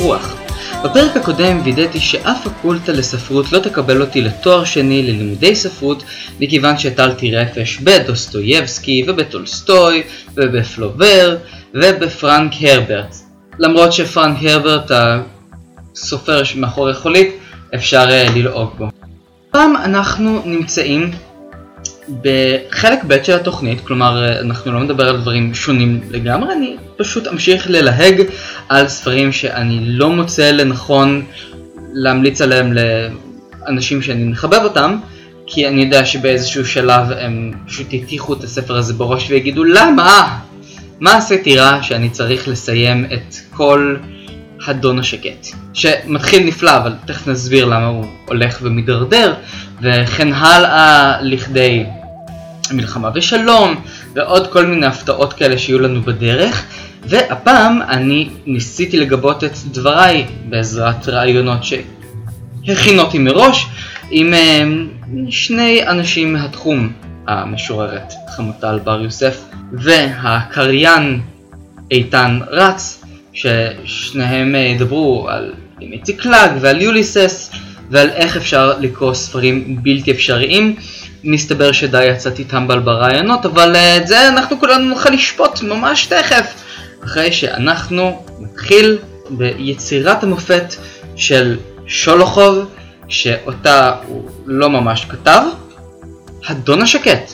רוח. בפרק הקודם וידאתי שאף פקולטה לספרות לא תקבל אותי לתואר שני ללימודי ספרות מכיוון שהטלתי רפש בדוסטויבסקי ובטולסטוי ובפלובר ובפרנק הרברט. למרות שפרנק הרברט הסופר שמאחורי חולית אפשר אה, ללעוג בו. הפעם אנחנו נמצאים בחלק ב' של התוכנית, כלומר אנחנו לא נדבר על דברים שונים לגמרי, אני פשוט אמשיך ללהג על ספרים שאני לא מוצא לנכון להמליץ עליהם לאנשים שאני מחבב אותם, כי אני יודע שבאיזשהו שלב הם פשוט יטיחו את הספר הזה בראש ויגידו למה? מה עשיתי רע שאני צריך לסיים את כל הדון השקט? שמתחיל נפלא, אבל תכף נסביר למה הוא הולך ומידרדר, וכן הלאה לכדי מלחמה ושלום, ועוד כל מיני הפתעות כאלה שיהיו לנו בדרך. והפעם אני ניסיתי לגבות את דבריי בעזרת ראיונות שהכנתי אותם מראש עם אה, שני אנשים מהתחום, המשוררת חמוטל בר יוסף והקריין איתן רץ, ששניהם אה, ידברו על איציק קלאג ועל יוליסס ועל איך אפשר לקרוא ספרים בלתי אפשריים. מסתבר שדי יצאתי טמבל ברעיונות, אבל אה, את זה אנחנו כולנו נוכל לשפוט ממש תכף, אחרי שאנחנו נתחיל ביצירת המופת של שולוחוב, שאותה הוא לא ממש כתב, הדון השקט.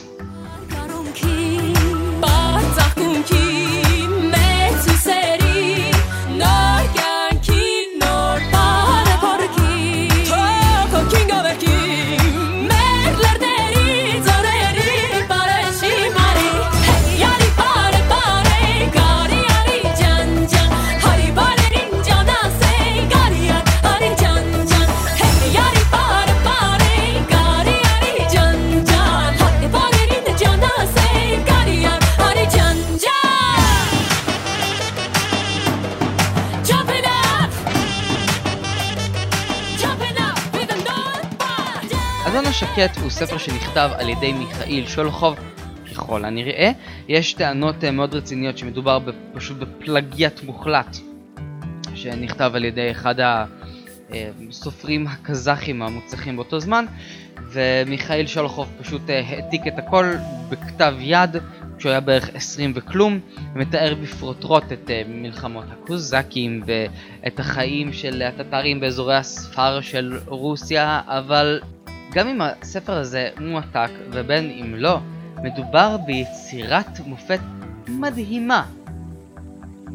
השקט הוא ספר שנכתב על ידי מיכאיל שולחוב ככל הנראה. יש טענות אה, מאוד רציניות שמדובר פשוט בפלגיאט מוחלט שנכתב על ידי אחד הסופרים הקזחים המוצלחים באותו זמן ומיכאיל שולחוב פשוט אה, העתיק את הכל בכתב יד כשהוא היה בערך 20 וכלום, מתאר בפרוטרוט את uh, מלחמות הקוזקים ואת החיים של הטטרים באזורי הספר של רוסיה, אבל גם אם הספר הזה מועתק ובין אם לא, מדובר ביצירת מופת מדהימה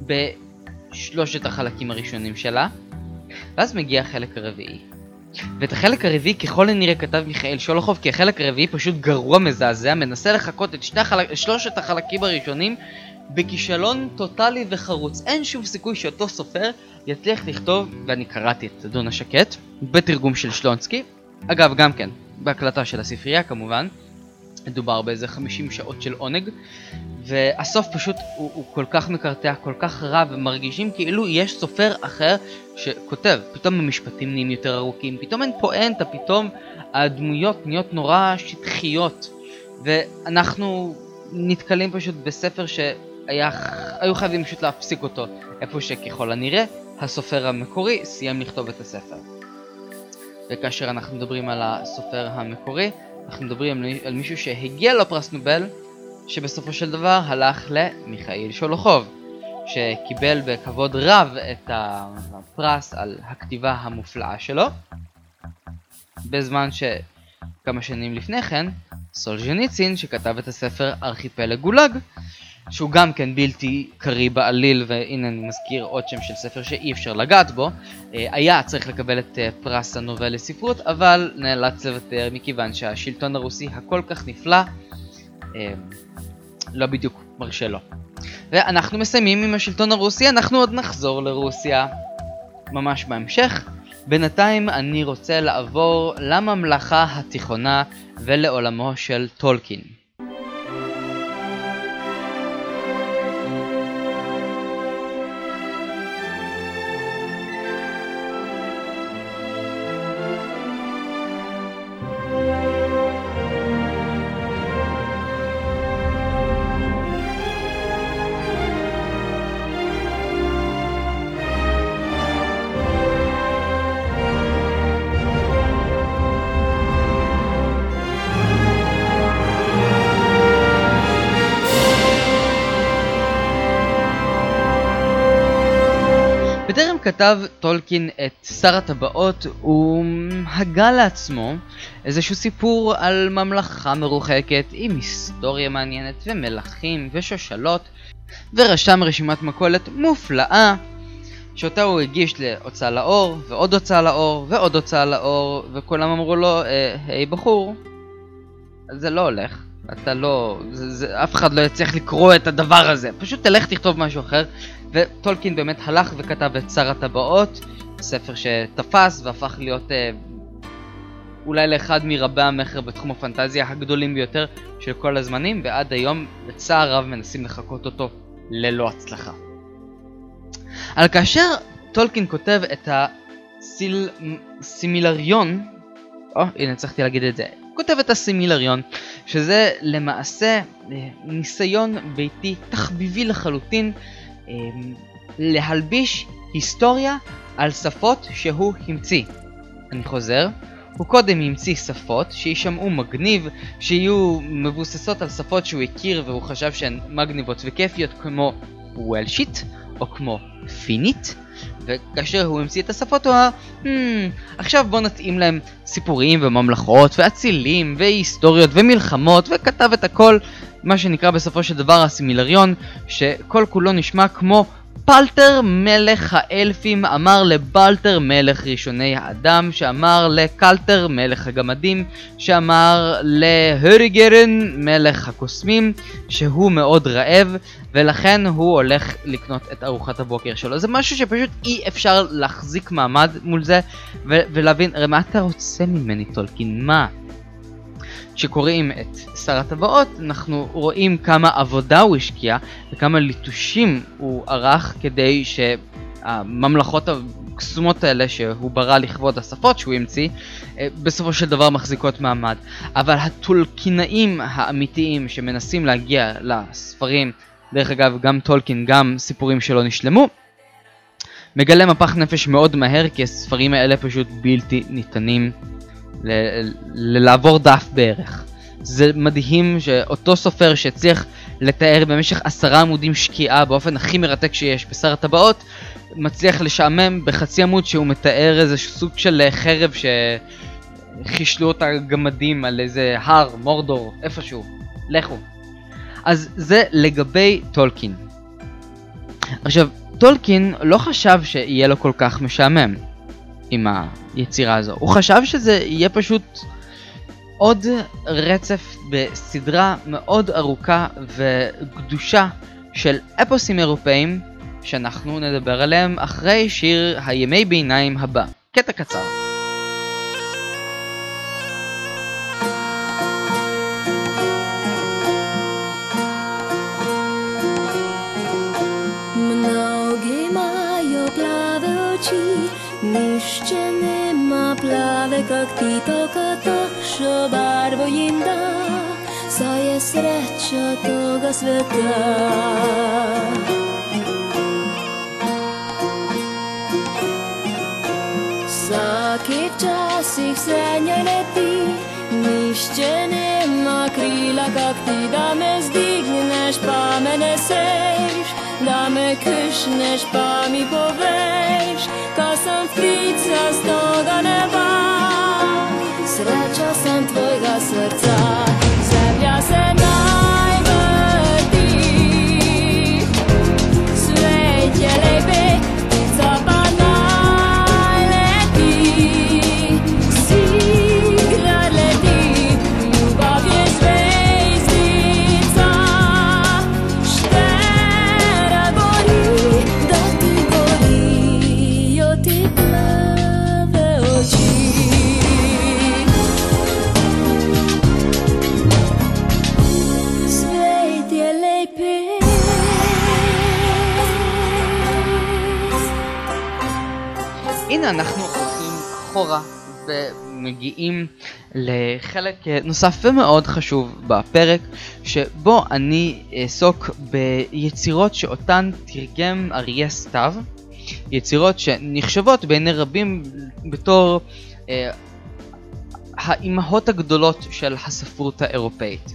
בשלושת החלקים הראשונים שלה, ואז מגיע החלק הרביעי. ואת החלק הרביעי ככל הנראה כתב מיכאל שולחוב כי החלק הרביעי פשוט גרוע מזעזע, מנסה לחקות את שני החלק, שלושת החלקים הראשונים בכישלון טוטאלי וחרוץ. אין שום סיכוי שאותו סופר יצליח לכתוב, ואני קראתי את אדון השקט, בתרגום של שלונסקי, אגב, גם כן, בהקלטה של הספרייה כמובן, מדובר באיזה 50 שעות של עונג, והסוף פשוט הוא, הוא כל כך מקרטע, כל כך רע, ומרגישים כאילו יש סופר אחר שכותב, פתאום המשפטים נהיים יותר ארוכים, פתאום אין פואנטה, פתאום הדמויות נהיות נורא שטחיות, ואנחנו נתקלים פשוט בספר שהיו חייבים פשוט להפסיק אותו, איפה שככל הנראה הסופר המקורי סיים לכתוב את הספר. וכאשר אנחנו מדברים על הסופר המקורי, אנחנו מדברים על מישהו שהגיע לפרס נובל, שבסופו של דבר הלך למיכאיל שולוחוב, שקיבל בכבוד רב את הפרס על הכתיבה המופלאה שלו, בזמן שכמה שנים לפני כן, סולז'ניצין, שכתב את הספר ארכיפלג גולג, שהוא גם כן בלתי קריא בעליל, והנה אני מזכיר עוד שם של ספר שאי אפשר לגעת בו, אה, היה צריך לקבל את אה, פרס הנובל לספרות, אבל נאלץ לוותר מכיוון שהשלטון הרוסי הכל כך נפלא, אה, לא בדיוק מרשה לו. ואנחנו מסיימים עם השלטון הרוסי, אנחנו עוד נחזור לרוסיה ממש בהמשך. בינתיים אני רוצה לעבור לממלכה התיכונה ולעולמו של טולקין. כתב טולקין את שר הטבעות, הוא הגה לעצמו איזשהו סיפור על ממלכה מרוחקת עם היסטוריה מעניינת ומלכים ושושלות, ורשם רשימת מכולת מופלאה שאותה הוא הגיש להוצאה לאור, ועוד הוצאה לאור, ועוד הוצאה לאור, וכולם אמרו לו, אה, היי בחור, זה לא הולך, אתה לא, זה, זה, אף אחד לא יצליח לקרוא את הדבר הזה, פשוט תלך תכתוב משהו אחר, וטולקין באמת הלך וכתב את שר הטבעות, ספר שתפס והפך להיות אה, אולי לאחד מרבי המכר בתחום הפנטזיה הגדולים ביותר של כל הזמנים, ועד היום בצער רב מנסים לחקות אותו ללא הצלחה. על כאשר טולקין כותב את הסימילריון, או הנה הצלחתי להגיד את זה, כותב את הסימילריון, שזה למעשה אה, ניסיון ביתי תחביבי לחלוטין להלביש היסטוריה על שפות שהוא המציא. אני חוזר, הוא קודם המציא שפות שישמעו מגניב, שיהיו מבוססות על שפות שהוא הכיר והוא חשב שהן מגניבות וכיפיות כמו וולשיט או כמו פינית, וכאשר הוא המציא את השפות הוא אמר, hmm, עכשיו בוא נתאים להם סיפורים וממלכות ואצילים והיסטוריות ומלחמות וכתב את הכל, מה שנקרא בסופו של דבר הסימילריון, שכל כולו נשמע כמו פלטר מלך האלפים אמר לבלטר מלך ראשוני האדם, שאמר לקלטר מלך הגמדים, שאמר להוריגרן מלך הקוסמים, שהוא מאוד רעב, ולכן הוא הולך לקנות את ארוחת הבוקר שלו. זה משהו שפשוט אי אפשר להחזיק מעמד מול זה, ולהבין, הרי מה אתה רוצה ממני טולקין? מה? כשקוראים את שר הטבעות אנחנו רואים כמה עבודה הוא השקיע וכמה ליטושים הוא ערך כדי שהממלכות הקסומות האלה שהוא ברא לכבוד השפות שהוא המציא אה, בסופו של דבר מחזיקות מעמד. אבל הטולקינאים האמיתיים שמנסים להגיע לספרים, דרך אגב גם טולקין, גם סיפורים שלא נשלמו, מגלה מפח נפש מאוד מהר כי הספרים האלה פשוט בלתי ניתנים לעבור דף בערך. זה מדהים שאותו סופר שהצליח לתאר במשך עשרה עמודים שקיעה באופן הכי מרתק שיש בשר הטבעות, מצליח לשעמם בחצי עמוד שהוא מתאר איזה סוג של חרב שחישלו אותה גמדים על איזה הר, מורדור, איפשהו. לכו. אז זה לגבי טולקין. עכשיו, טולקין לא חשב שיהיה לו כל כך משעמם. עם היצירה הזו. הוא חשב שזה יהיה פשוט עוד רצף בסדרה מאוד ארוכה וגדושה של אפוסים אירופאים שאנחנו נדבר עליהם אחרי שיר הימי ביניים הבא. קטע קצר. središča toga sveta. Vsakih časih se njej leti, nišče nema krila, kak ti, da me zdigneš, pa me neseš, da me kršneš, pa mi poveš, ka sem ptica s toga ne. ומגיעים לחלק נוסף ומאוד חשוב בפרק שבו אני אעסוק ביצירות שאותן תרגם אריה סתיו יצירות שנחשבות בעיני רבים בתור אה, האימהות הגדולות של הספרות האירופאית.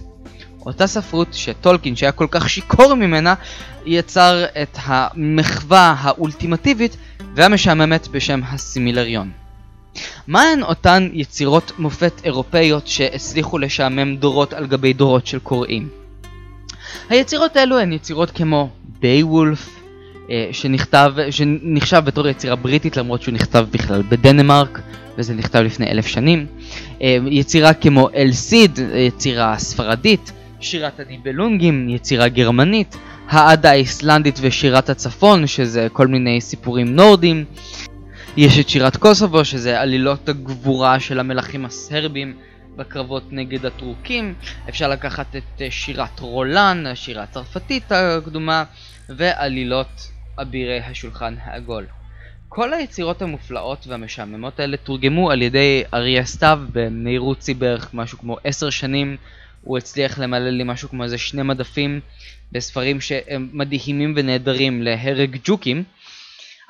אותה ספרות שטולקין שהיה כל כך שיכור ממנה יצר את המחווה האולטימטיבית והמשעממת בשם הסימילריון. מהן אותן יצירות מופת אירופאיות שהצליחו לשעמם דורות על גבי דורות של קוראים? היצירות האלו הן יצירות כמו בייוולף, אה, שנכתב, שנחשב בתור יצירה בריטית למרות שהוא נכתב בכלל בדנמרק וזה נכתב לפני אלף שנים. אה, יצירה כמו אל סיד, יצירה ספרדית, שירת הניבלונגים, יצירה גרמנית, העדה האיסלנדית ושירת הצפון, שזה כל מיני סיפורים נורדים. יש את שירת קוסובו, שזה עלילות הגבורה של המלכים הסרבים בקרבות נגד הטורקים. אפשר לקחת את אה, שירת רולן, השירה הצרפתית הקדומה, ועלילות אבירי השולחן העגול. כל היצירות המופלאות והמשעממות האלה תורגמו על ידי אריה סתיו במהירות צי בערך משהו כמו עשר שנים. הוא הצליח למלא לי משהו כמו איזה שני מדפים בספרים שהם מדהימים ונהדרים להרג ג'וקים.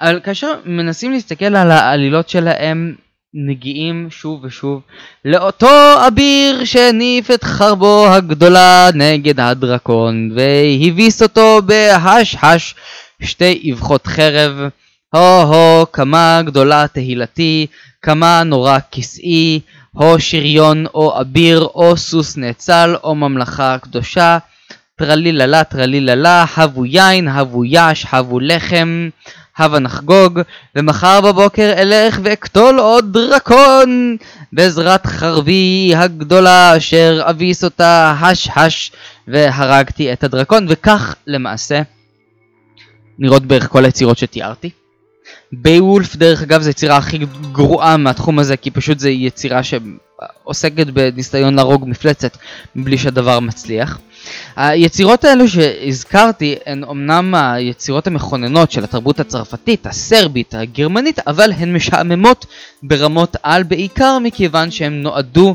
אבל כאשר מנסים להסתכל על העלילות שלהם מגיעים שוב ושוב לאותו אביר שהניף את חרבו הגדולה נגד הדרקון והביס אותו בהש-הש שתי אבחות חרב. הו-הו, כמה גדולה תהילתי, כמה נורא כסאי, הו שריון או אביר או סוס נאצל או ממלכה קדושה. טרליללה טרליללה, הבו יין, הבו יש, הבו לחם, הבה נחגוג, ומחר בבוקר אלך ואקטול עוד דרקון, בעזרת חרבי הגדולה אשר אביס אותה הש הש, והרגתי את הדרקון, וכך למעשה נראות בערך כל היצירות שתיארתי. בייוולף דרך אגב זו יצירה הכי גרועה מהתחום הזה כי פשוט זו יצירה שעוסקת בניסיון להרוג מפלצת מבלי שהדבר מצליח. היצירות האלו שהזכרתי הן אמנם היצירות המכוננות של התרבות הצרפתית, הסרבית, הגרמנית, אבל הן משעממות ברמות על בעיקר מכיוון שהן נועדו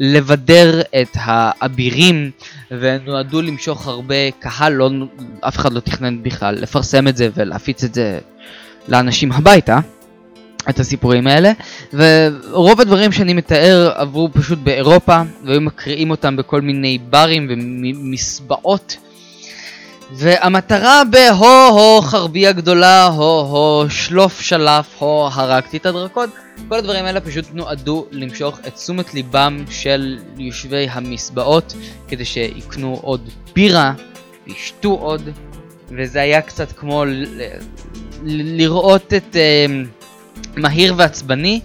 לבדר את האבירים ונועדו למשוך הרבה קהל, לא, אף אחד לא תכנן בכלל לפרסם את זה ולהפיץ את זה לאנשים הביתה. את הסיפורים האלה ורוב הדברים שאני מתאר עברו פשוט באירופה והיו מקריאים אותם בכל מיני ברים ומסבעות. והמטרה בהו-הו חרבי הגדולה, הו-הו שלוף שלף, הו הרגתי את הדרקון כל הדברים האלה פשוט נועדו למשוך את תשומת ליבם של יושבי המסבעות כדי שיקנו עוד בירה וישתו עוד וזה היה קצת כמו לראות את אה, מהיר ועצבני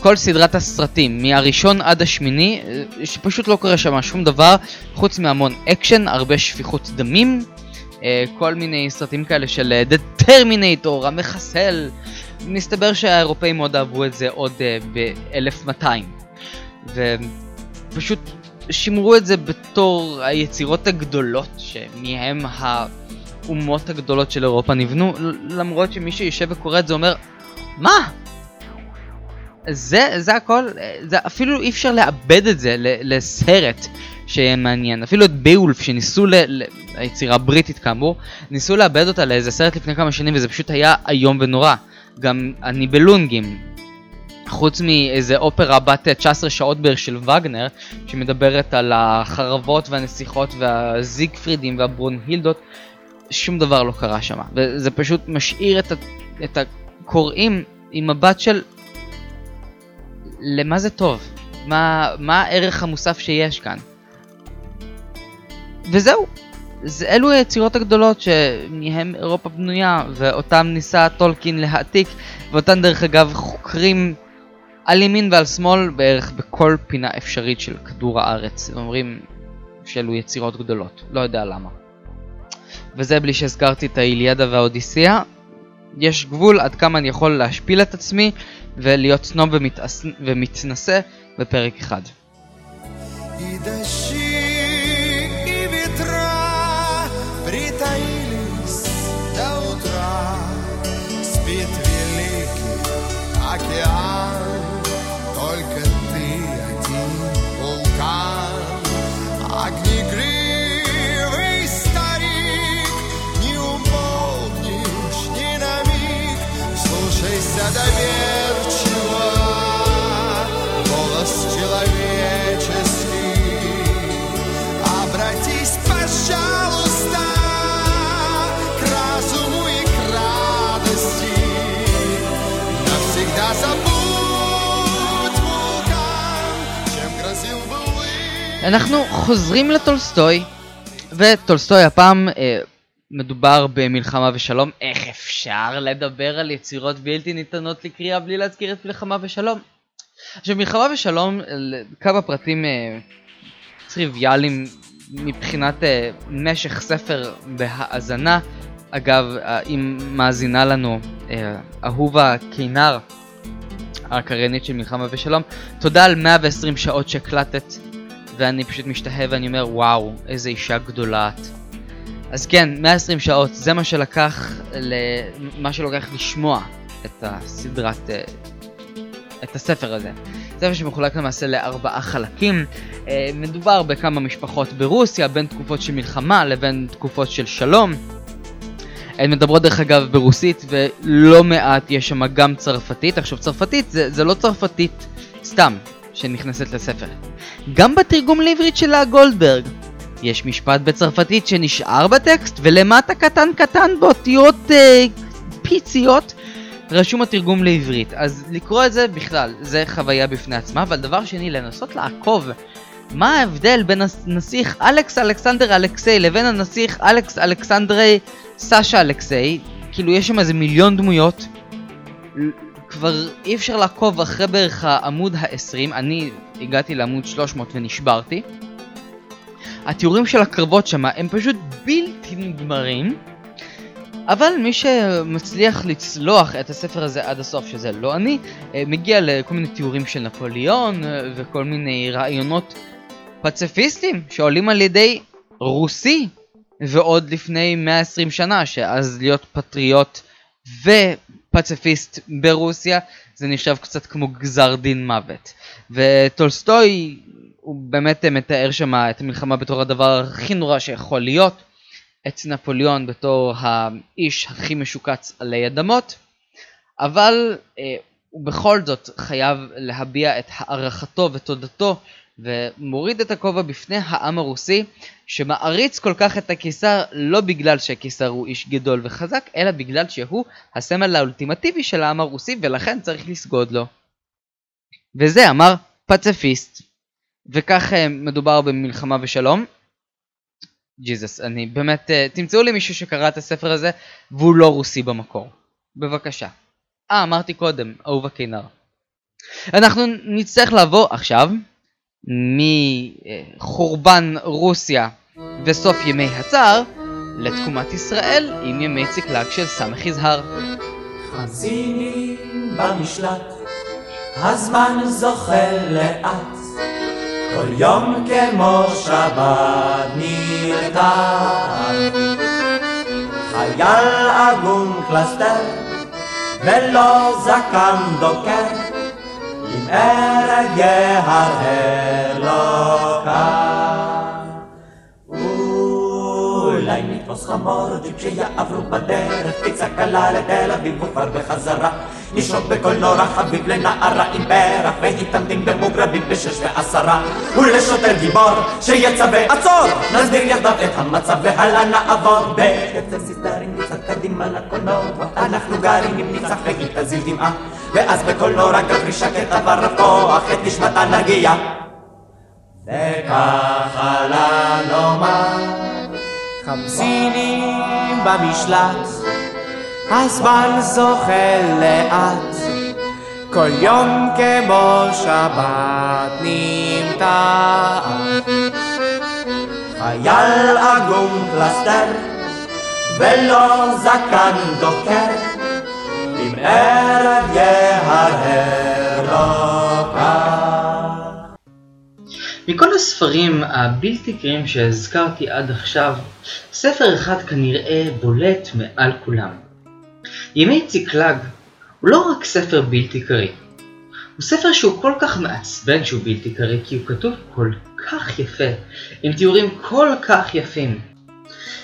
כל סדרת הסרטים, מהראשון עד השמיני, אה, שפשוט לא קורה שם שום דבר, חוץ מהמון אקשן, הרבה שפיכות דמים, אה, כל מיני סרטים כאלה של The Terminator, המחסל. מסתבר שהאירופאים מאוד אהבו את זה עוד אה, ב-1200. ופשוט שימרו את זה בתור היצירות הגדולות שמהם ה... האומות הגדולות של אירופה נבנו, למרות שמי שיושב וקורא את זה אומר, מה? זה, זה הכל, זה אפילו אי אפשר לאבד את זה לסרט שיהיה מעניין. אפילו את ביולף שניסו, ל, ל, היצירה הבריטית כאמור, ניסו לאבד אותה לאיזה סרט לפני כמה שנים וזה פשוט היה איום ונורא. גם הניבלונגים, חוץ מאיזה אופרה בת 19 שעות בערך של וגנר, שמדברת על החרבות והנסיכות והזיגפרידים והברונהילדות, שום דבר לא קרה שם. וזה פשוט משאיר את, ה, את הקוראים עם מבט של למה זה טוב? מה, מה הערך המוסף שיש כאן? וזהו. זה, אלו היצירות הגדולות שמהם אירופה בנויה, ואותן ניסה טולקין להעתיק, ואותן דרך אגב חוקרים על ימין ועל שמאל בערך בכל פינה אפשרית של כדור הארץ. ואומרים שאלו יצירות גדולות, לא יודע למה. וזה בלי שהזכרתי את האיליאדה והאודיסיאה. יש גבול עד כמה אני יכול להשפיל את עצמי ולהיות סנוב. ומתנשא בפרק אחד. אנחנו חוזרים לטולסטוי, וטולסטוי הפעם אה, מדובר במלחמה ושלום. איך אפשר לדבר על יצירות בלתי ניתנות לקריאה בלי להזכיר את מלחמה ושלום? עכשיו מלחמה ושלום, כמה פרטים אה, טריוויאליים מבחינת אה, משך ספר בהאזנה. אגב, אה, אם מאזינה לנו אה, אהובה קינר, הקריינית של מלחמה ושלום, תודה על 120 שעות שהקלטת, ואני פשוט משתהה ואני אומר וואו, איזה אישה גדולה את. אז כן, 120 שעות, זה מה שלקח, מה שלוקח לשמוע את הסדרת, אה, את הספר הזה. ספר שמחולק למעשה לארבעה חלקים. אה, מדובר בכמה משפחות ברוסיה, בין תקופות של מלחמה לבין תקופות של שלום. הן מדברות דרך אגב ברוסית ולא מעט יש שם גם צרפתית. עכשיו צרפתית זה, זה לא צרפתית סתם שנכנסת לספר. גם בתרגום לעברית של הגולדברג יש משפט בצרפתית שנשאר בטקסט ולמטה קטן קטן באותיות אה, פיציות רשום התרגום לעברית. אז לקרוא את זה בכלל זה חוויה בפני עצמה, אבל דבר שני לנסות לעקוב מה ההבדל בין הנסיך אלכס אלכסנדר אלכסיי לבין הנסיך אלכס אלכסנדרי סאשה אלכסיי? כאילו יש שם איזה מיליון דמויות. כבר אי אפשר לעקוב אחרי בערך העמוד ה-20, אני הגעתי לעמוד 300 ונשברתי. התיאורים של הקרבות שם הם פשוט בלתי נגמרים. אבל מי שמצליח לצלוח את הספר הזה עד הסוף, שזה לא אני, אה, מגיע לכל מיני תיאורים של נפוליאון אה, וכל מיני רעיונות פציפיסטים שעולים על ידי רוסי ועוד לפני 120 שנה שאז להיות פטריוט ופציפיסט ברוסיה זה נחשב קצת כמו גזר דין מוות. וטולסטוי הוא באמת מתאר שם את המלחמה בתור הדבר הכי נורא שיכול להיות. את נפוליאון בתור האיש הכי משוקץ עלי אדמות. אבל אה, הוא בכל זאת חייב להביע את הערכתו ותודתו ומוריד את הכובע בפני העם הרוסי שמעריץ כל כך את הקיסר לא בגלל שהקיסר הוא איש גדול וחזק אלא בגלל שהוא הסמל האולטימטיבי של העם הרוסי ולכן צריך לסגוד לו. וזה אמר פציפיסט. וכך אה, מדובר במלחמה ושלום. ג'יזוס, אני באמת, אה, תמצאו לי מישהו שקרא את הספר הזה והוא לא רוסי במקור. בבקשה. אה, אמרתי קודם, אהובה קינר. אנחנו נצטרך לעבור עכשיו מחורבן רוסיה וסוף ימי הצאר לתקומת ישראל עם ימי צקלג של סמך יזהר. חזיני במשלט, הזמן זוחל לאט, כל יום כמו שבת נרתע. חייל עגום קלסתר, ולא זקן דוקר, אם ארג יהרהר לו כאן. נתפוס חמור ג'יפ שיעברו בדרך, פיצה קלה לתל אביב וכבר בחזרה. נשרוק בקול נורא חביב לנערה עם פרח, והתעמדים במוגרבים בשש ועשרה. ולשוטר גיבור שיצווה עצור, נסביר יחדיו את המצב והלאה נעבור. בקצה סיסטרים מצד קדימה לקולנוע, אנחנו גרים עם ניצח והיא תזיל דמעה. ואז בקול נורא גברי שקט עבר לפתוח את נשמתה נגיע. וככה לה נאמר חמסינים במשלט, הזמן זוחל לאט, כל יום כמו שבת נמתח. חייל עגום פלסטר, ולא זקן דוקר, אם ערב יהרהר לו כך. מכל הספרים הבלתי קריאים שהזכרתי עד עכשיו, ספר אחד כנראה בולט מעל כולם. ימי ציקלג הוא לא רק ספר בלתי קריא, הוא ספר שהוא כל כך מעצבן שהוא בלתי קריא כי הוא כתוב כל כך יפה, עם תיאורים כל כך יפים.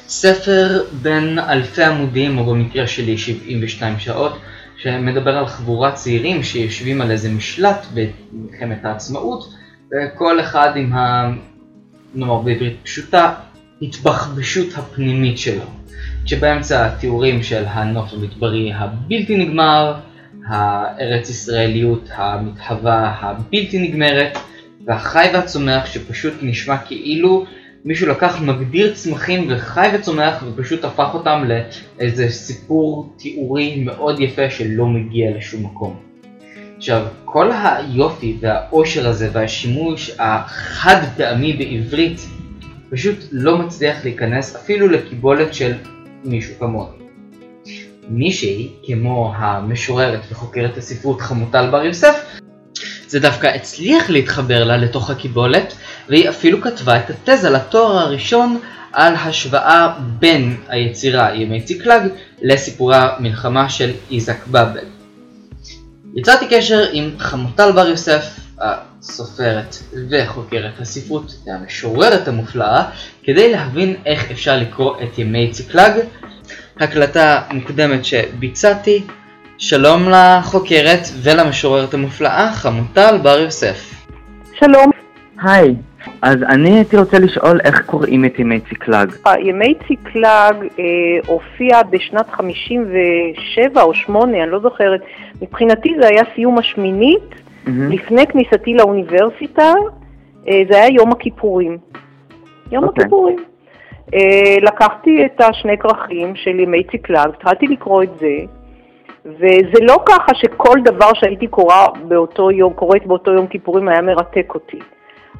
ספר בין אלפי עמודים, או במקרה שלי 72 שעות, שמדבר על חבורת צעירים שיושבים על איזה משלט במלחמת העצמאות, וכל אחד עם ה... נאמר בעברית פשוטה, התבחבשות הפנימית שלו. שבאמצע התיאורים של הנוף המדברי הבלתי נגמר, הארץ ישראליות המתהווה הבלתי נגמרת, והחי והצומח שפשוט נשמע כאילו מישהו לקח מגדיר צמחים וחי וצומח ופשוט הפך אותם לאיזה סיפור תיאורי מאוד יפה שלא מגיע לשום מקום. עכשיו, כל היופי והאושר הזה והשימוש החד פעמי בעברית פשוט לא מצליח להיכנס אפילו לקיבולת של מישהו כמוני. מישהי, כמו המשוררת וחוקרת הספרות חמוטל בר יוסף, זה דווקא הצליח להתחבר לה לתוך הקיבולת, והיא אפילו כתבה את התזה לתואר הראשון על השוואה בין היצירה ימי ציקלג לסיפורי המלחמה של איזק באבל. יצרתי קשר עם חמוטל בר יוסף, הסופרת וחוקרת הספרות והמשוררת המופלאה, כדי להבין איך אפשר לקרוא את ימי ציקלג. הקלטה מוקדמת שביצעתי. שלום לחוקרת ולמשוררת המופלאה חמוטל בר יוסף. שלום. היי, אז אני הייתי רוצה לשאול איך קוראים את ימי ציקלג. ימי ציקלג אה, הופיע בשנת 57 או 8, אני לא זוכרת. מבחינתי זה היה סיום השמינית, mm-hmm. לפני כניסתי לאוניברסיטה, אה, זה היה יום הכיפורים. יום okay. אוקיי. הכיפורים. אה, לקחתי את השני כרכים של ימי ציקלג, התחלתי לקרוא את זה, וזה לא ככה שכל דבר שהייתי קורא באותו יום, קוראת באותו יום כיפורים היה מרתק אותי.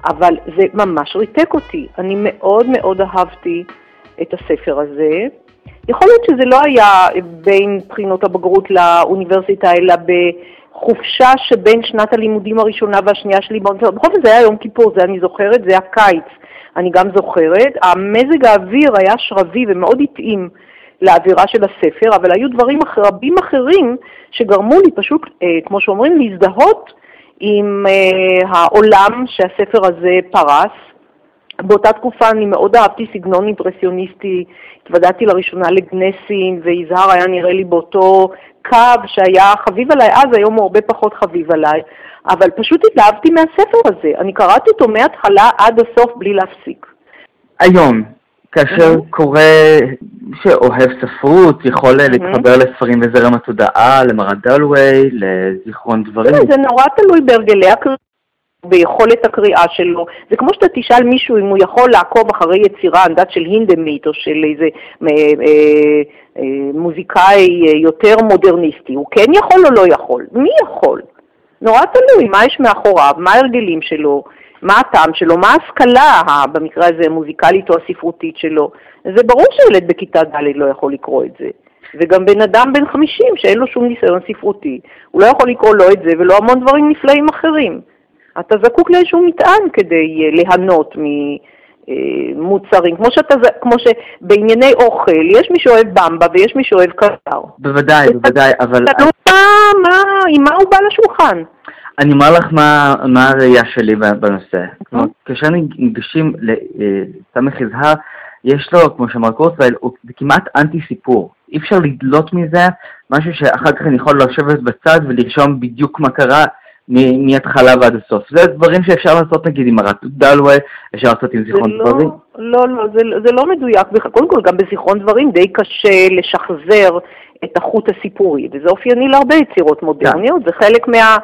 אבל זה ממש ריתק אותי. אני מאוד מאוד אהבתי את הספר הזה. יכול להיות שזה לא היה בין בחינות הבגרות לאוניברסיטה, אלא בחופשה שבין שנת הלימודים הראשונה והשנייה שלי באוניברסיטה. בכל זאת זה היה יום כיפור, זה אני זוכרת, זה היה קיץ, אני גם זוכרת. המזג האוויר היה שרבי ומאוד התאים לאווירה של הספר, אבל היו דברים רבים אחרים שגרמו לי פשוט, אה, כמו שאומרים, להזדהות עם uh, העולם שהספר הזה פרס. באותה תקופה אני מאוד אהבתי סגנון אימפרסיוניסטי, התוודעתי לראשונה לגנסין, ויזהר היה נראה לי באותו קו שהיה חביב עליי אז, היום הוא הרבה פחות חביב עליי, אבל פשוט התלהבתי מהספר הזה. אני קראתי אותו מההתחלה עד הסוף בלי להפסיק. היום, כאשר mm-hmm. קורא שאוהב ספרות, יכול mm-hmm. להתחבר לספרים בזרם התודעה, למרת דלווי, לזיכרון דברים. זה נורא תלוי בהרגלי הקריאה. ביכולת הקריאה שלו. זה כמו שאתה תשאל מישהו אם הוא יכול לעקוב אחרי יצירה, אני יודעת, של הינדמית או של איזה אה, אה, אה, מוזיקאי יותר מודרניסטי. הוא כן יכול או לא יכול? מי יכול? נורא תלוי מה יש מאחוריו, מה ההרגלים שלו, מה הטעם שלו, מה ההשכלה, במקרה הזה המוזיקלית או הספרותית שלו. זה ברור שילד בכיתה ד' לא יכול לקרוא את זה. וגם בן אדם בן 50 שאין לו שום ניסיון ספרותי, הוא לא יכול לקרוא לא את זה ולא המון דברים נפלאים אחרים. אתה זקוק לאיזשהו מטען כדי אה, ליהנות ממוצרים. כמו, שאתה, כמו שבענייני אוכל, יש מי שאוהב במבה ויש מי שאוהב קטר. בוודאי, בוודאי, אבל... מה, מה, עם מה הוא בא לשולחן? אני אומר לך מה, מה הראייה שלי בנושא. כלומר, כאשר ניגשים לסמך יזהר, יש לו, כמו שאמר קורסווייל, זה כמעט אנטי סיפור. אי אפשר לדלות מזה משהו שאחר כך אני יכול לשבת בצד ולרשום בדיוק מה קרה מההתחלה ועד הסוף. זה דברים שאפשר לעשות נגיד עם הרט דלווי, אפשר לעשות עם זיכרון לא, דברים. לא, לא, זה, זה לא מדויק. קודם כל, גם בזיכרון דברים די קשה לשחזר את החוט הסיפורי, וזה אופייני להרבה יצירות מודרניות, זה חלק מה...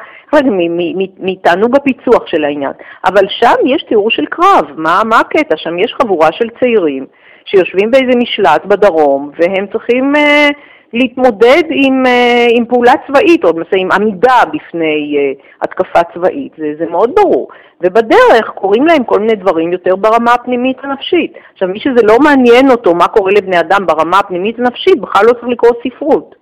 מתענוג הפיצוח של העניין. אבל שם יש תיאור של קרב, מה, מה הקטע? שם יש חבורה של צעירים שיושבים באיזה משלט בדרום, והם צריכים... אה, להתמודד עם, uh, עם פעולה צבאית, או למעשה עם עמידה בפני uh, התקפה צבאית, זה, זה מאוד ברור. ובדרך קורים להם כל מיני דברים יותר ברמה הפנימית הנפשית. עכשיו, מי שזה לא מעניין אותו מה קורה לבני אדם ברמה הפנימית הנפשית, בכלל לא צריך לקרוא ספרות.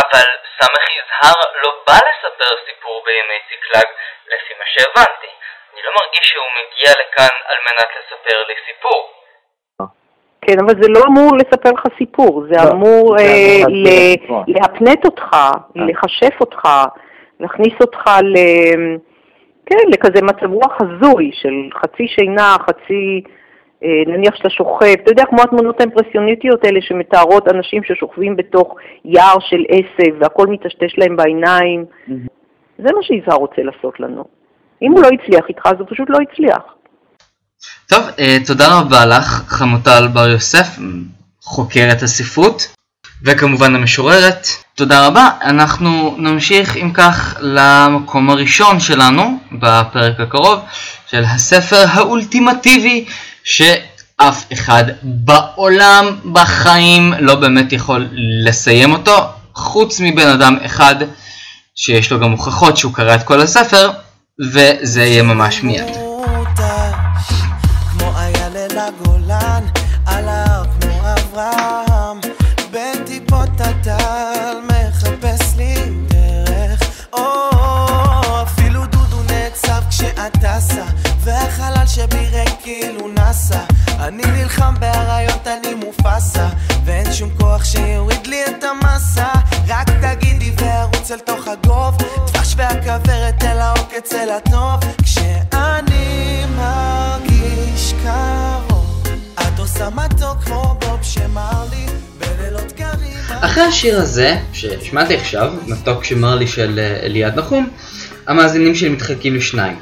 אבל סמך יזהר לא בא לספר סיפור בימי ציקלג, לפי מה שהבנתי. אני לא מרגיש שהוא מגיע לכאן על מנת לספר לי סיפור. כן, אבל זה לא אמור לספר לך סיפור, זה לא, אמור אה, להפנט אותך, אה. לחשף אותך, להכניס אותך ל... כן, לכזה מצב רוח הזוי של חצי שינה, חצי... אה, נניח שאתה שוכב, אתה יודע, כמו התמונות האימפרסיוניטיות האלה שמתארות אנשים ששוכבים בתוך יער של עשב והכל מטשטש להם בעיניים. זה מה שיזהר רוצה לעשות לנו. אם הוא לא הצליח איתך, אז הוא פשוט לא הצליח. טוב, אה, תודה רבה לך, חמוטל בר יוסף, חוקרת הספרות, וכמובן המשוררת. תודה רבה. אנחנו נמשיך אם כך למקום הראשון שלנו בפרק הקרוב של הספר האולטימטיבי שאף אחד בעולם בחיים לא באמת יכול לסיים אותו חוץ מבן אדם אחד שיש לו גם הוכחות שהוא קרא את כל הספר וזה יהיה ממש מיד. הגולן, על ההר כמו אברהם. והחלל שבי ריק כאילו נאסא. אני נלחם באריות אני מופסה ואין שום כוח שיוריד לי את המסה רק תגידי וארוץ אל תוך הגוב. דבש והכוורת אל העוקץ אל הטוב. כשאני אחרי השיר הזה, ששמעתי עכשיו, מתוק שמר לי של אה, אליעד נחום, המאזינים שלי מתחלקים לשניים.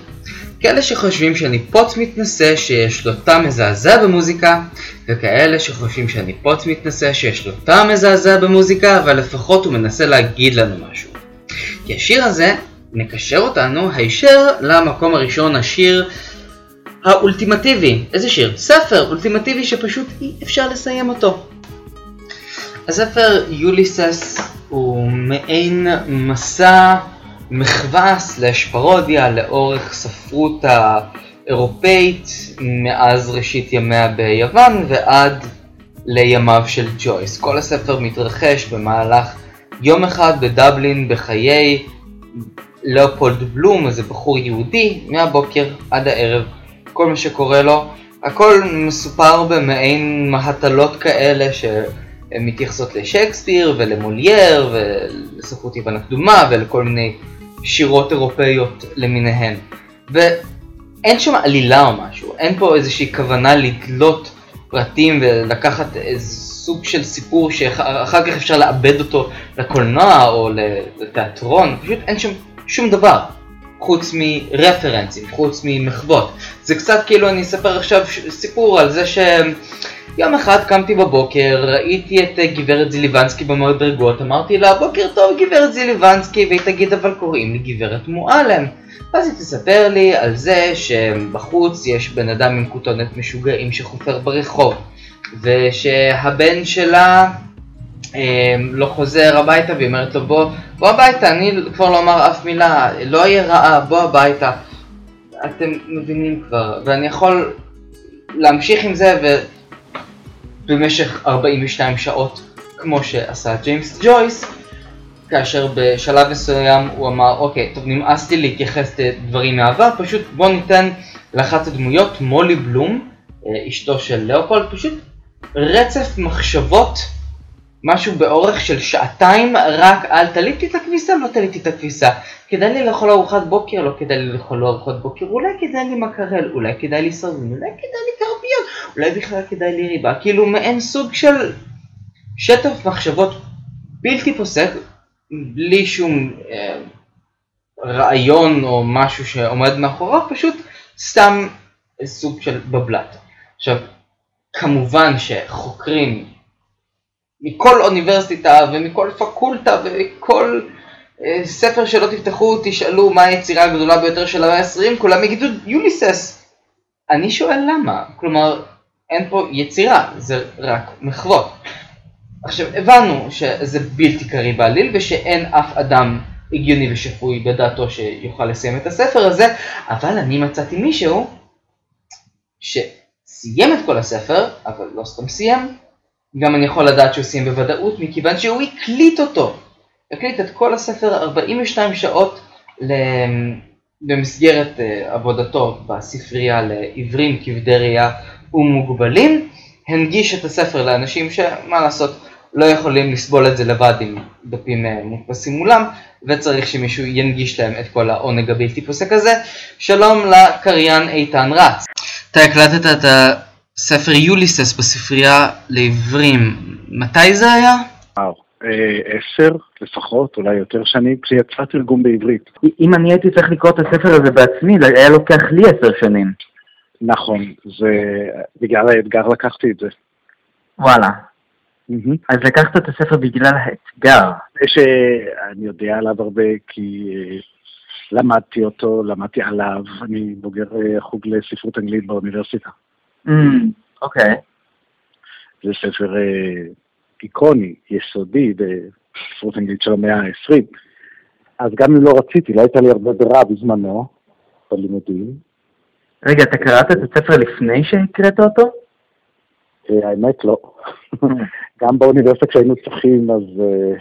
כאלה שחושבים שאני פוט מתנשא שיש לו טעם מזעזע במוזיקה, וכאלה שחושבים שאני פוט מתנשא שיש לו טעם מזעזע במוזיקה, אבל לפחות הוא מנסה להגיד לנו משהו. כי השיר הזה מקשר אותנו הישר למקום הראשון, השיר האולטימטיבי. איזה שיר? ספר אולטימטיבי שפשוט אי אפשר לסיים אותו. הספר יוליסס הוא מעין מסע מחווה סלש פרודיה לאורך ספרות האירופאית מאז ראשית ימיה ביוון ועד לימיו של ג'ויס. כל הספר מתרחש במהלך יום אחד בדבלין בחיי לאופולד בלום, איזה בחור יהודי, מהבוקר עד הערב, כל מה שקורה לו. הכל מסופר במעין מהטלות כאלה שמתייחסות לשייקספיר ולמולייר ולספרות יוון הקדומה ולכל מיני שירות אירופאיות למיניהן. ואין שם עלילה או משהו, אין פה איזושהי כוונה לדלות פרטים ולקחת איזה סוג של סיפור שאחר כך אפשר לאבד אותו לקולנוע או לתיאטרון, פשוט אין שם שום דבר. חוץ מרפרנסים, חוץ ממחוות. זה קצת כאילו אני אספר עכשיו סיפור על זה שיום אחד קמתי בבוקר, ראיתי את גברת זיליבנסקי במדרגות, אמרתי לה בוקר טוב גברת זיליבנסקי, והיא תגיד אבל קוראים לי גברת מועלם. ואז היא תספר לי על זה שבחוץ יש בן אדם עם כותונת משוגעים שחופר ברחוב, ושהבן שלה לא חוזר הביתה והיא אומרת לו בוא, בוא הביתה, אני כבר לא אומר אף מילה, לא יהיה רעה, בוא הביתה. אתם מבינים כבר, ואני יכול להמשיך עם זה ובמשך 42 שעות, כמו שעשה ג'יימס ג'ויס, כאשר בשלב מסוים הוא אמר, אוקיי, טוב נמאס לי להתייחס לדברים מהעבר, פשוט בוא ניתן לאחת הדמויות, מולי בלום, אה, אשתו של לאופולד, פשוט רצף מחשבות משהו באורך של שעתיים רק על תליתי את הכביסה, לא תליתי את הכביסה. כדאי לי לאכול ארוחת בוקר, לא כדאי לי לאכול ארוחת בוקר, אולי כדאי לי מקרל, אולי כדאי לי סרדין, אולי כדאי לי קרביות, אולי בכלל כדאי לי ריבה. כאילו מעין סוג של שטף מחשבות בלתי פוסק, בלי שום אה, רעיון או משהו שעומד מאחוריו, פשוט סתם סוג של בבלת. עכשיו, כמובן שחוקרים מכל אוניברסיטה ומכל פקולטה ומכל אה, ספר שלא תפתחו תשאלו מה היצירה הגדולה ביותר של המאה ה-20, כולם יגידו יוליסס. אני שואל למה, כלומר אין פה יצירה, זה רק מחוות. עכשיו הבנו שזה בלתי קרי בעליל ושאין אף אדם הגיוני ושפוי בדעתו שיוכל לסיים את הספר הזה, אבל אני מצאתי מישהו שסיים את כל הספר, אבל לא סתם סיים, גם אני יכול לדעת שהוא סיים בוודאות, מכיוון שהוא הקליט אותו. הקליט את כל הספר 42 שעות במסגרת uh, עבודתו בספרייה לעיוורים, כבדי ראייה ומוגבלים. הנגיש את הספר לאנשים שמה לעשות, לא יכולים לסבול את זה לבד עם דפים uh, מודפסים מולם, וצריך שמישהו ינגיש להם את כל העונג הבלתי פוסק הזה. שלום לקריין איתן רץ. אתה הקלטת את ה... ספר יוליסס בספרייה לעברים, מתי זה היה? וואו, אה, עשר לפחות, אולי יותר שנים, כשיצא תרגום בעברית. אם אני הייתי צריך לקרוא את הספר הזה בעצמי, זה היה לוקח לי עשר שנים. נכון, זה... בגלל האתגר לקחתי את זה. וואלה. אז לקחת את הספר בגלל האתגר. שאני יודע עליו הרבה כי אה, למדתי אותו, למדתי עליו, אני בוגר אה, חוג לספרות אנגלית באוניברסיטה. אוקיי. זה ספר אה, איקוני, יסודי, בספרות אנגלית של המאה ה-20. אז גם אם לא רציתי, לא הייתה לי הרבה ברירה בזמנו, בלימודים. רגע, אתה קראת את הספר לפני שהקראת אותו? אה, האמת לא. גם באוניברסיטה כשהיינו צריכים, אז uh,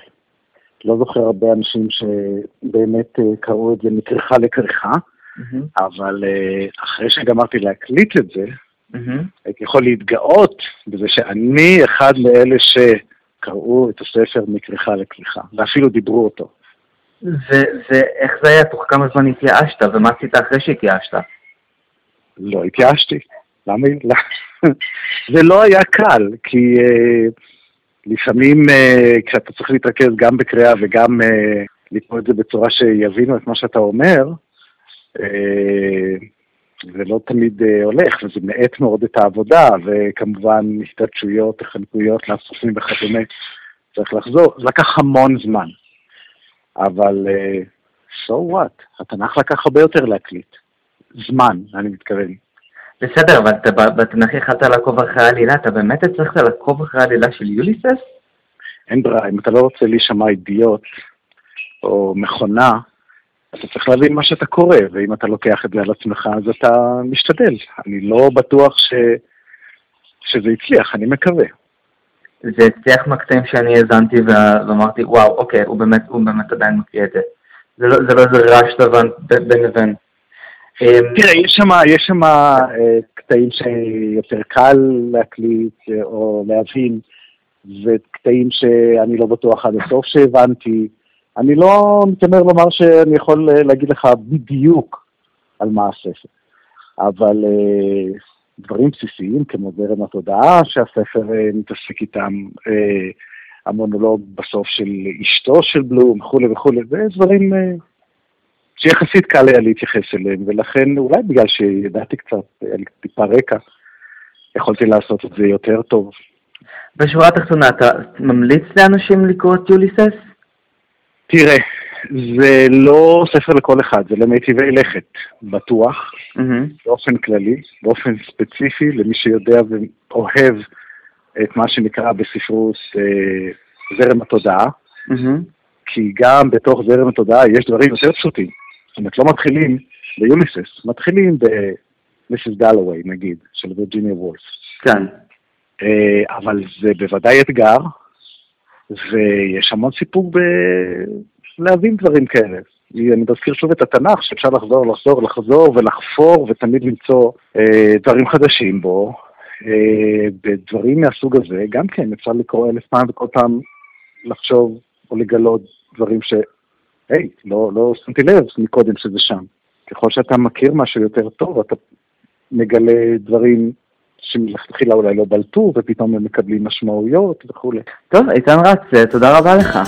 לא זוכר הרבה אנשים שבאמת קראו את זה מכריכה לכריכה, mm-hmm. אבל אחרי שגמרתי להקליט את זה, mm-hmm. הייתי יכול להתגאות בזה שאני אחד מאלה שקראו את הספר מכריכה לכריכה, ואפילו דיברו אותו. ואיך זה היה? תוך כמה זמן התייאשת, ומה עשית אחרי שהתייאשת? לא התייאשתי. למה? זה לא היה קל, כי uh, לפעמים uh, כשאתה צריך להתרכז גם בקריאה וגם uh, לקרוא את זה בצורה שיבינו את מה שאתה אומר, uh, זה לא תמיד uh, הולך, וזה מאט מאוד את העבודה, וכמובן השתתשויות, החלקויות לאסופים וכדומה, צריך לחזור. זה לקח המון זמן, אבל uh, so what? התנ"ך לקח הרבה יותר להקליט. זמן, אני מתכוון. בסדר, אבל אתה בתנ"ך יכלת לעקוב אחרי העלילה, אתה באמת הצלחת לעקוב אחרי העלילה של יוליסס? אין ברירה, אם אתה לא רוצה להישמע אידיוט או מכונה, אתה צריך להבין מה שאתה קורא, ואם אתה לוקח את זה על עצמך, אז אתה משתדל. אני לא בטוח ש... שזה הצליח, אני מקווה. זה הצליח מהקטעים שאני האזנתי ואמרתי, וואו, אוקיי, הוא באמת, הוא באמת עדיין מקריא את זה. זה לא, זה לא איזה רעש לבן בין לבין. אמ, תראה, יש שם, יש שם אה, קטעים שיותר קל להקליט אה, או להבין, וקטעים שאני לא בטוח עד הסוף שהבנתי. אני לא מתיימר לומר שאני יכול אה, להגיד לך בדיוק על מה הספר, אבל דברים בסיסיים כמו זרם התודעה שהספר מתעסק איתם, המונולוג בסוף של אשתו של בלום וכולי וכולי, זה דברים שיחסית קל היה להתייחס אליהם, ולכן אולי בגלל שידעתי קצת, היה לי טיפה רקע, יכולתי לעשות את זה יותר טוב. בשורה התחתונה, אתה ממליץ לאנשים לקרוא את יוליסס? תראה, זה לא ספר לכל אחד, זה למיטיבי לכת, בטוח, mm-hmm. באופן כללי, באופן ספציפי, למי שיודע ואוהב את מה שנקרא בספרות אה, זרם התודעה, mm-hmm. כי גם בתוך זרם התודעה יש דברים יותר פשוטים. זאת אומרת, לא מתחילים ביוליסס, מתחילים במיסיס דלווי, נגיד, של וירג'יניה וולף. כן. אה, אבל זה בוודאי אתגר, ויש המון סיפור בלהבין דברים כאלה. אני מזכיר שוב את התנ"ך, שאפשר לחזור, לחזור, לחזור ולחפור ותמיד למצוא אה, דברים חדשים בו. אה, בדברים מהסוג הזה, גם כן אפשר לקרוא אלף פעם וכל פעם לחשוב או לגלות דברים ש... היי, לא, לא שמתי לב מקודם שזה שם. ככל שאתה מכיר משהו יותר טוב, אתה מגלה דברים שמלכתחילה אולי לא בלטו, ופתאום הם מקבלים משמעויות וכולי. טוב, איתן רץ, תודה רבה לך.